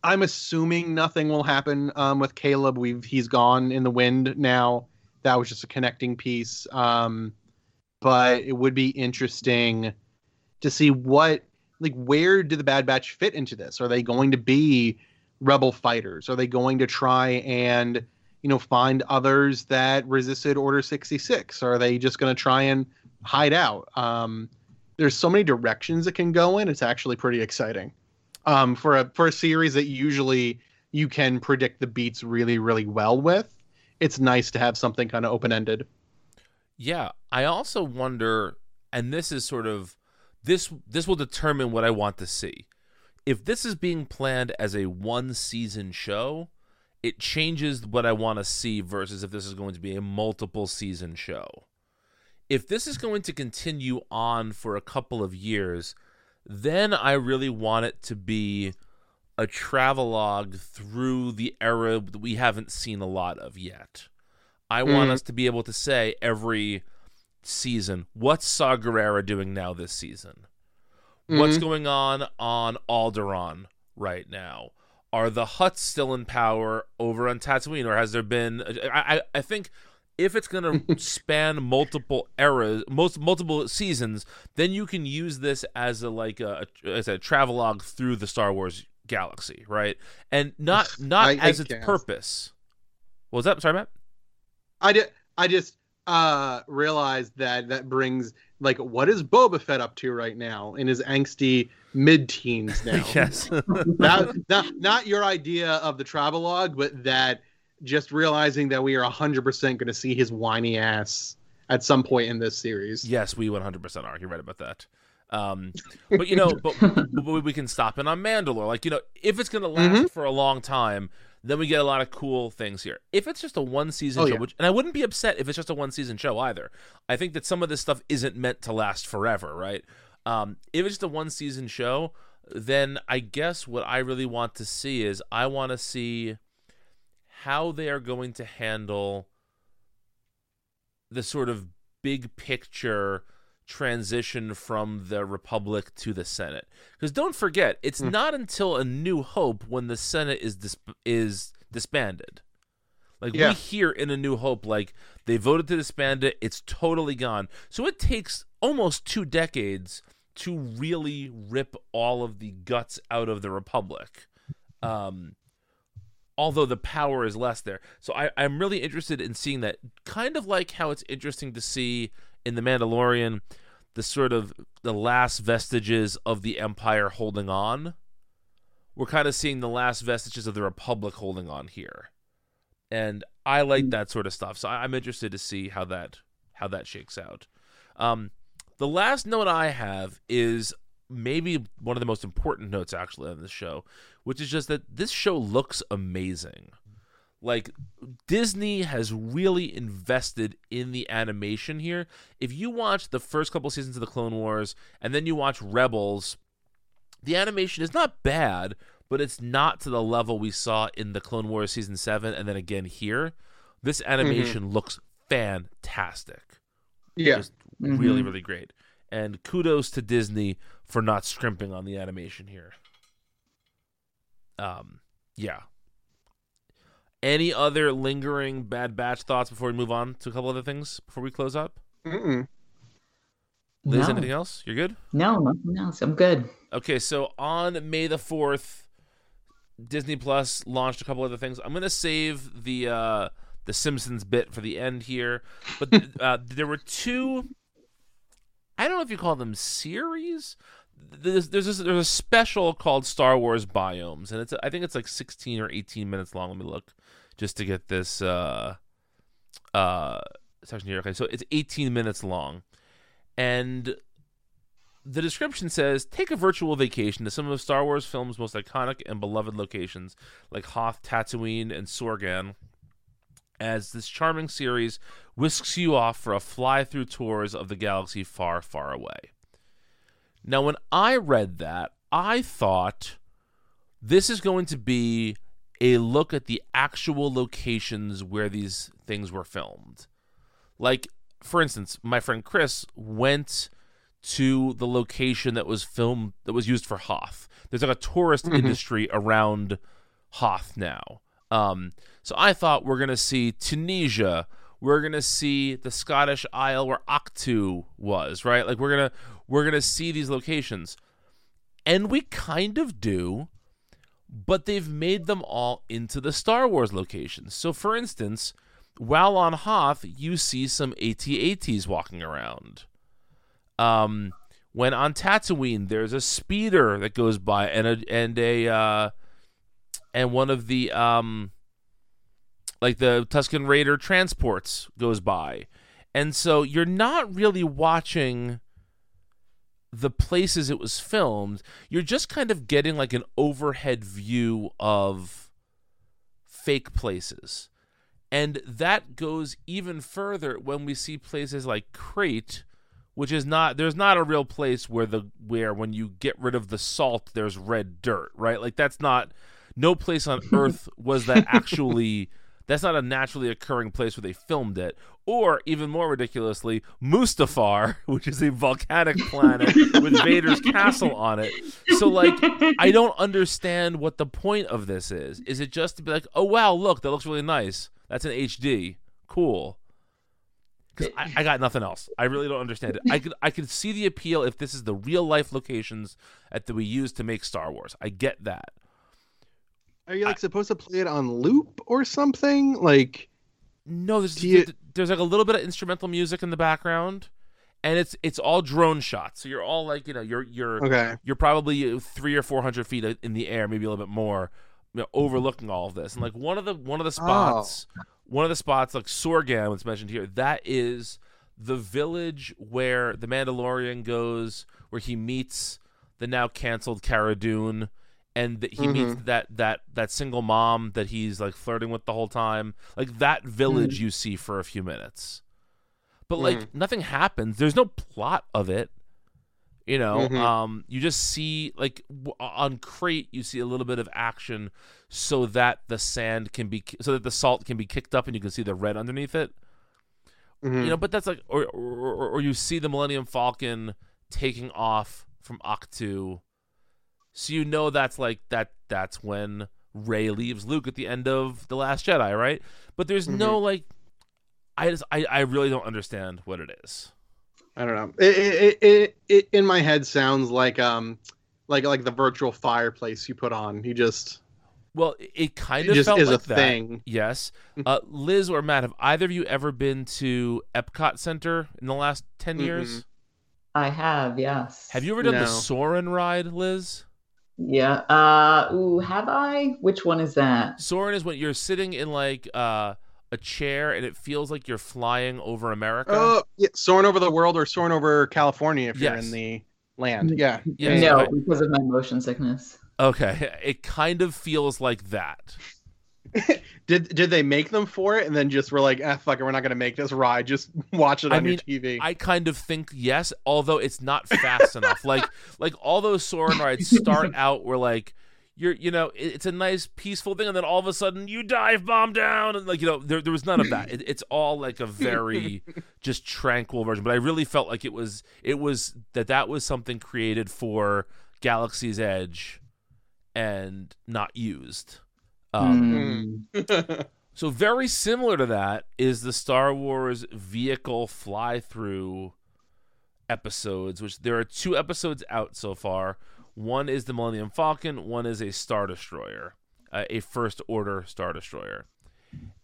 Speaker 2: I'm assuming nothing will happen um, with Caleb. We've he's gone in the wind now. That was just a connecting piece. Um, but it would be interesting to see what like where do the Bad Batch fit into this? Are they going to be rebel fighters? Are they going to try and you know find others that resisted Order 66? Are they just going to try and hide out? Um, there's so many directions it can go in. It's actually pretty exciting um, for a for a series that usually you can predict the beats really really well with. It's nice to have something kind of open ended.
Speaker 1: Yeah, I also wonder, and this is sort of this this will determine what I want to see. If this is being planned as a one season show, it changes what I want to see versus if this is going to be a multiple season show. If this is going to continue on for a couple of years, then I really want it to be a travelogue through the era that we haven't seen a lot of yet. I want
Speaker 2: Mm.
Speaker 1: us to be able to say every season, what's Saw Gerrera doing now this season? What's
Speaker 2: Mhm.
Speaker 1: going on on Alderaan right now? Are the Hutts still in power over on Tatooine, or has there been? I I, I think if it's going to span multiple eras, most multiple seasons, then you can use this as a like a as a travelogue through the Star Wars galaxy, right? And not not
Speaker 2: I- I
Speaker 1: as its
Speaker 2: guess.
Speaker 1: purpose. What was that? Sorry, Matt.
Speaker 2: I did. I just uh realized that that brings like what is Boba Fett up to right now in his angsty mid-teens now.
Speaker 1: yes.
Speaker 2: That, not not your idea of the travelogue, but that just realizing that we are hundred percent going to see his whiny ass at some point in this series.
Speaker 1: Yes, we 100% are. You're right about that. Um, but you know, but, but we can stop in on Mandalore. Like you know, if it's gonna last
Speaker 2: Mhm.
Speaker 1: for a long time, then we get a lot of cool things here. If it's just a one season
Speaker 2: Oh,
Speaker 1: show,
Speaker 2: yeah.
Speaker 1: which and I wouldn't be upset if it's just a one season show either. I think that some of this stuff isn't meant to last forever, right? Um, if it's just a one season show, then I guess what I really want to see is I want to see how they are going to handle the sort of big picture transition from the republic to the senate because don't forget it's
Speaker 2: Hmm.
Speaker 1: not until a new hope when the senate is dis- is disbanded like
Speaker 2: Yeah.
Speaker 1: we hear in a new hope like they voted to disband it it's totally gone so it takes almost two decades to really rip all of the guts out of the republic um although the power is less there. So I, I'm really interested in seeing that. Kind of like how it's interesting to see in The Mandalorian the sort of the last vestiges of the Empire holding on. We're kind of seeing the last vestiges of the Republic holding on here. And I like that sort of stuff. So I'm interested to see how that how that shakes out. Um, the last note I have is maybe one of the most important notes actually on this show, which is just that this show looks amazing. Like Disney has really invested in the animation here. If you watch the first couple seasons of the Clone Wars and then you watch Rebels, the animation is not bad, but it's not to the level we saw in the Clone Wars season 7 and then again here. This animation looks fantastic
Speaker 2: Yeah.
Speaker 1: just really
Speaker 3: Mhm.
Speaker 1: really great and kudos to disney for not scrimping on the animation here um yeah any other lingering bad batch thoughts before we move on to a couple other things before we close up
Speaker 2: Mm-mm.
Speaker 1: liz
Speaker 3: No.
Speaker 1: anything else you're good
Speaker 3: No, nothing else. I'm good.
Speaker 1: okay so on may the 4th disney plus launched a couple other things i'm gonna save the uh the Simpsons bit for the end here. But uh, there were two. I don't know if you call them series. There's there's, this, there's a special called Star Wars Biomes, and it's I think it's like 16 or 18 minutes long. Let me look, just to get this uh, uh, section here. Okay, so it's 18 minutes long, and the description says take a virtual vacation to some of Star Wars film's most iconic and beloved locations like Hoth, Tatooine, and Sorgan as this charming series whisks you off for a fly through tours of the galaxy far, far away. Now, when I read that, I thought this is going to be a look at the actual locations where these things were filmed. Like, for instance, my friend Chris went to the location that was filmed that was used for Hoth. There's like a tourist mm-hmm. industry around Hoth now. Um, so I thought we're gonna see Tunisia. We're gonna see the Scottish Isle where Ahch-To was, right? Like we're gonna we're gonna see these locations, and we kind of do, but they've made them all into the Star Wars locations. So, for instance, while on Hoth, you see some AT-ATs walking around. Um, when on Tatooine, there's a speeder that goes by, and a and a uh, and one of the um like the Tusken Raider transports goes by. And so you're not really watching the places it was filmed. You're just kind of getting like an overhead view of fake places. And that goes even further when we see places like Crait, which is not there's not a real place where the where when you get rid of the salt there's red dirt, right? Like that's not no place on earth was that actually that's not a naturally occurring place where they filmed it. Or even more ridiculously, Mustafar, which is a volcanic planet with Vader's castle on it. So like I don't understand what the point of this is. Is it just to be like, oh wow, look, that looks really nice. That's an HD. Cool. Because I, I, got nothing else. I really don't understand it. I could I could see the appeal if this is the real life locations that we use to make Star Wars. I get that.
Speaker 2: Are you like I, supposed to play it on loop or something? Like
Speaker 1: No, there's you... there's like a little bit of instrumental music in the background and it's it's all drone shots. So you're all like, you know, you're you're
Speaker 2: okay.
Speaker 1: you're probably 3 or 400 feet in the air, maybe a little bit more, you know, overlooking all of this. And like one of the one of the oh. spots oh. one of the spots like Sorgan was mentioned here, that is the village where the Mandalorian goes where he meets the now canceled Cara Dune and he mm-hmm. meets that that that single mom that he's like flirting with the whole time like that village mm. you see for a few minutes but like mm. nothing happens there's no plot of it you know mm-hmm. um you just see like on Crait you see a little bit of action so that the sand can be so that the salt can be kicked up and you can see the red underneath it mm-hmm. you know but that's like or, or or you see the millennium falcon taking off from Ahch-To so you know that's like that that's when Rey leaves Luke at the end of The Last Jedi, right? But there's mm-hmm. no like I just I, I really don't understand what it is.
Speaker 2: I don't know. It, it, it, it in my head sounds like um like like the virtual fireplace you put on. You just
Speaker 1: well, it kind of
Speaker 2: just
Speaker 1: felt
Speaker 2: is
Speaker 1: like
Speaker 2: a
Speaker 1: that.
Speaker 2: thing.
Speaker 1: Yes, uh, Liz or Matt, have either of you ever been to Epcot Center in the last 10 mm-hmm. years?
Speaker 3: I have, yes.
Speaker 1: Have you ever done
Speaker 2: no.
Speaker 1: the Soarin' ride, Liz?
Speaker 3: Yeah. Uh ooh, have I? Which one is that?
Speaker 1: Soarin' is when you're sitting in like uh a chair and it feels like you're flying over America.
Speaker 2: Oh, yeah, soaring over the world or soaring over California if yes. you're in the land. Yeah.
Speaker 3: yeah no, right. because of my motion sickness.
Speaker 1: Okay. It kind of feels like that.
Speaker 2: did did they make them for it and then just were like, ah, fuck it, we're not gonna make this ride. Just watch it on I mean, your TV.
Speaker 1: I kind of think yes, although it's not fast enough. Like like all those Soarin' rides start out where like you're you know it's a nice peaceful thing and then all of a sudden you dive bomb down and like you know there, there was none of that it, it's all like a very just tranquil version but i really felt like it was it was that that was something created for galaxy's edge and not used um, mm. so very similar to that is the Star Wars vehicle fly through episodes, which there are two episodes out so far. One is the Millennium Falcon, one is a Star Destroyer, uh, a First Order Star Destroyer.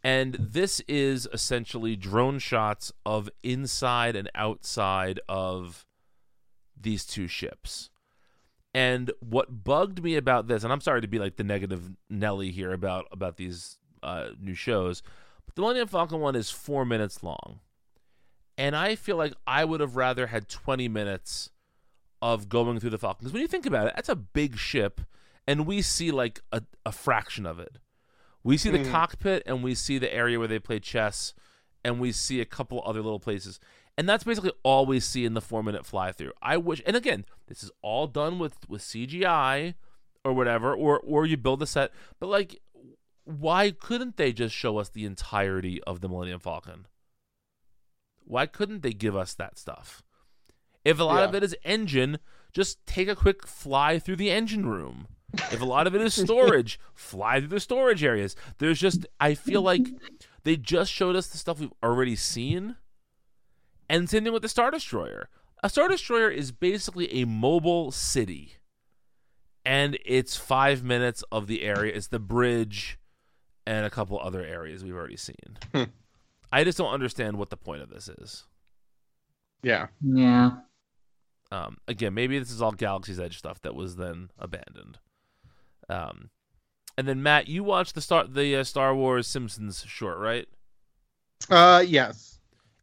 Speaker 1: And this is essentially drone shots of inside and outside of these two ships. And what bugged me about this, and I'm sorry to be like the negative Nelly here about about these uh, new shows, but the Millennium Falcon one is four minutes long, and I feel like I would have rather had 20 minutes of going through the Falcon. Because when you think about it, that's a big ship, and we see like a, a fraction of it. We see the
Speaker 2: Mhm.
Speaker 1: cockpit, and we see the area where they play chess, and we see a couple other little places. And that's basically all we see in the four minute fly through. I wish, and again, this is all done with with CGI or whatever, or or you build a set. But like, why couldn't they just show us the entirety of the Millennium Falcon? Why couldn't they give us that stuff? If a lot of it is engine, just take a quick fly through the engine room. If a lot of it is storage, fly through the storage areas. There's just, I feel like they just showed us the stuff we've already seen. And same thing with the Star Destroyer. A Star Destroyer is basically a mobile city. And it's five minutes of the area. It's the bridge and a couple other areas we've already seen.
Speaker 2: Hmm.
Speaker 1: I just don't understand what the point of this is.
Speaker 2: Yeah.
Speaker 3: Yeah.
Speaker 1: Um, again, maybe this is all Galaxy's Edge stuff that was then abandoned. Um, and then Matt, you watched the Star the uh, Star Wars Simpsons short, right?
Speaker 2: Uh, yes.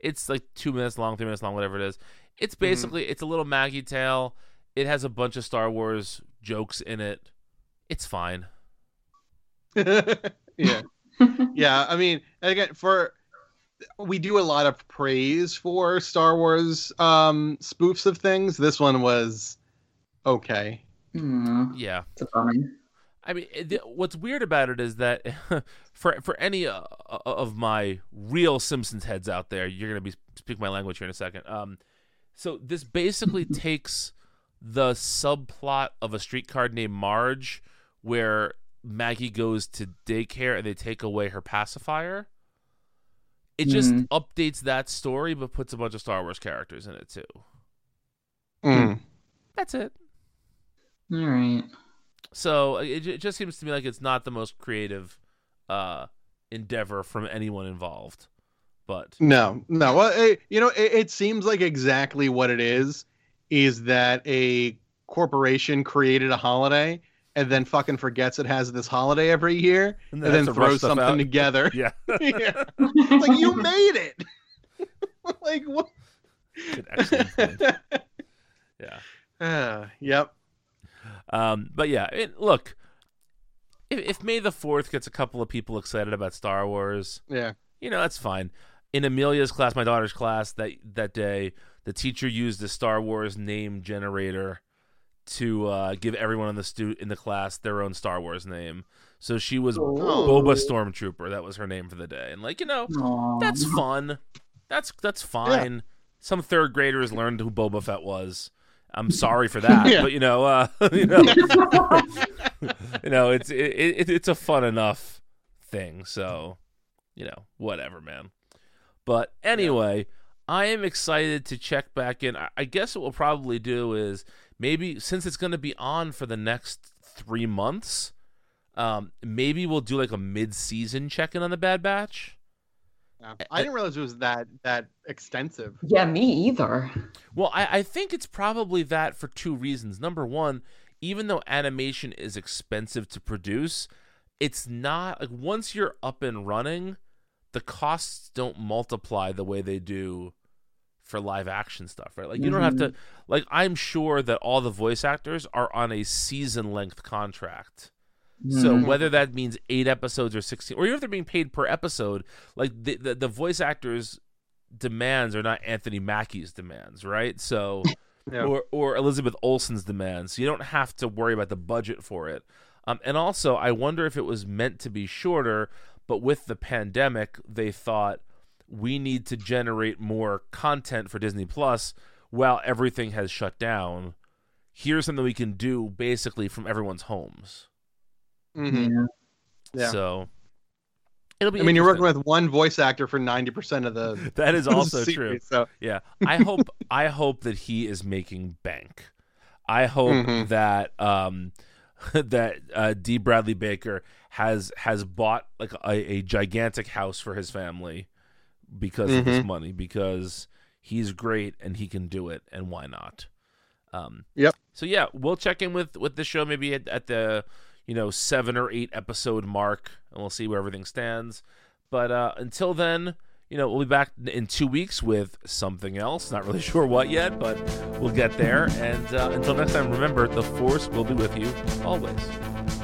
Speaker 1: It's like two minutes long, three minutes long, whatever it is. It's
Speaker 2: Mhm.
Speaker 1: basically it's a little Maggie tale. It has a bunch of Star Wars jokes in it. It's fine.
Speaker 2: yeah. Yeah. I mean, again, for we do a lot of praise for Star Wars um spoofs of things. This one was okay.
Speaker 3: Hmm,
Speaker 1: Yeah.
Speaker 3: it's a bummer.
Speaker 1: I mean, it- what's weird about it is that for for any uh, of my real Simpsons heads out there, you're gonna be speak my language here in a second. Um, so this basically takes the subplot of a streetcar named Marge, where Maggie goes to daycare and they take away her pacifier. It just
Speaker 3: Mhm.
Speaker 1: updates that story, but puts a bunch of Star Wars characters in it too.
Speaker 2: Mm.
Speaker 1: That's it.
Speaker 3: All right.
Speaker 1: So uh, it, it just seems to me like it's not the most creative uh, endeavor from anyone involved. But
Speaker 2: No, no. Well, it, you know, it, it seems like exactly what it is. Is that a corporation created a holiday and then fucking forgets it has this holiday every year and then
Speaker 1: has to
Speaker 2: throws something
Speaker 1: out.
Speaker 2: together?
Speaker 1: Yeah,
Speaker 2: yeah. Like you made it. like what?
Speaker 1: An point. yeah.
Speaker 2: Uh, yep.
Speaker 1: Um, but yeah, it, look, if, if May the Fourth gets a couple of people excited about Star Wars,
Speaker 2: Yeah.
Speaker 1: you know that's fine. In Amelia's class, my daughter's class, that that day, the teacher used the Star Wars name generator to uh, give everyone in the stu- in the class their own Star Wars name. So she was
Speaker 3: Oh.
Speaker 1: Boba Stormtrooper. That was her name for the day, and like you know,
Speaker 3: Aw.
Speaker 1: that's fun. That's that's fine. Some third graders learned who Boba Fett was. I'm sorry for that,
Speaker 2: Yeah.
Speaker 1: but you know, uh, you know, you know, it's it, it, it's a fun enough thing. So, you know, whatever, man. But anyway, I am excited to check back in. I, I guess what we'll probably do is maybe since it's going to be on for the next three months, um, maybe we'll do like a mid-season check-in on the Bad Batch.
Speaker 2: Yeah. I didn't realize it was that that extensive.
Speaker 3: Yeah, me either.
Speaker 1: Well, I, I think it's probably that for two reasons. Number one, even though animation is expensive to produce, it's not like once you're up and running, the costs don't multiply the way they do for live action stuff, right? Like you don't have to mm-hmm. like I'm sure that all the voice actors are on a season length contract. So
Speaker 3: Mhm.
Speaker 1: whether that means eight episodes or sixteen, or even if they're being paid per episode, like the the, the voice actors' demands are not Anthony Mackie's demands, right? So
Speaker 2: Yeah.
Speaker 1: or or Elizabeth Olsen's demands. So you don't have to worry about the budget for it. Um, and also, I wonder if it was meant to be shorter, but with the pandemic, they thought we need to generate more content for Disney Plus while everything has shut down. Here's something we can do basically from everyone's homes.
Speaker 2: Mhm.
Speaker 3: Yeah.
Speaker 2: Yeah.
Speaker 1: So it'll be.
Speaker 2: I mean, you're working with one voice actor for ninety percent of the.
Speaker 1: That is also true.
Speaker 2: So
Speaker 1: Yeah, I hope I hope that he is making bank. I hope
Speaker 2: Mhm.
Speaker 1: that um, that uh, D. Bradley Baker has has bought like a, a gigantic house for his family because of his money because he's great and he can do it and why not? Um,
Speaker 2: Yep.
Speaker 1: So yeah, we'll check in with with the show maybe at, at the you know seven or eight episode mark and we'll see where everything stands. But uh, until then, you know, we'll be back in two weeks with something else. Not really sure what yet, but we'll get there. And uh, until next time, remember the Force will be with you always.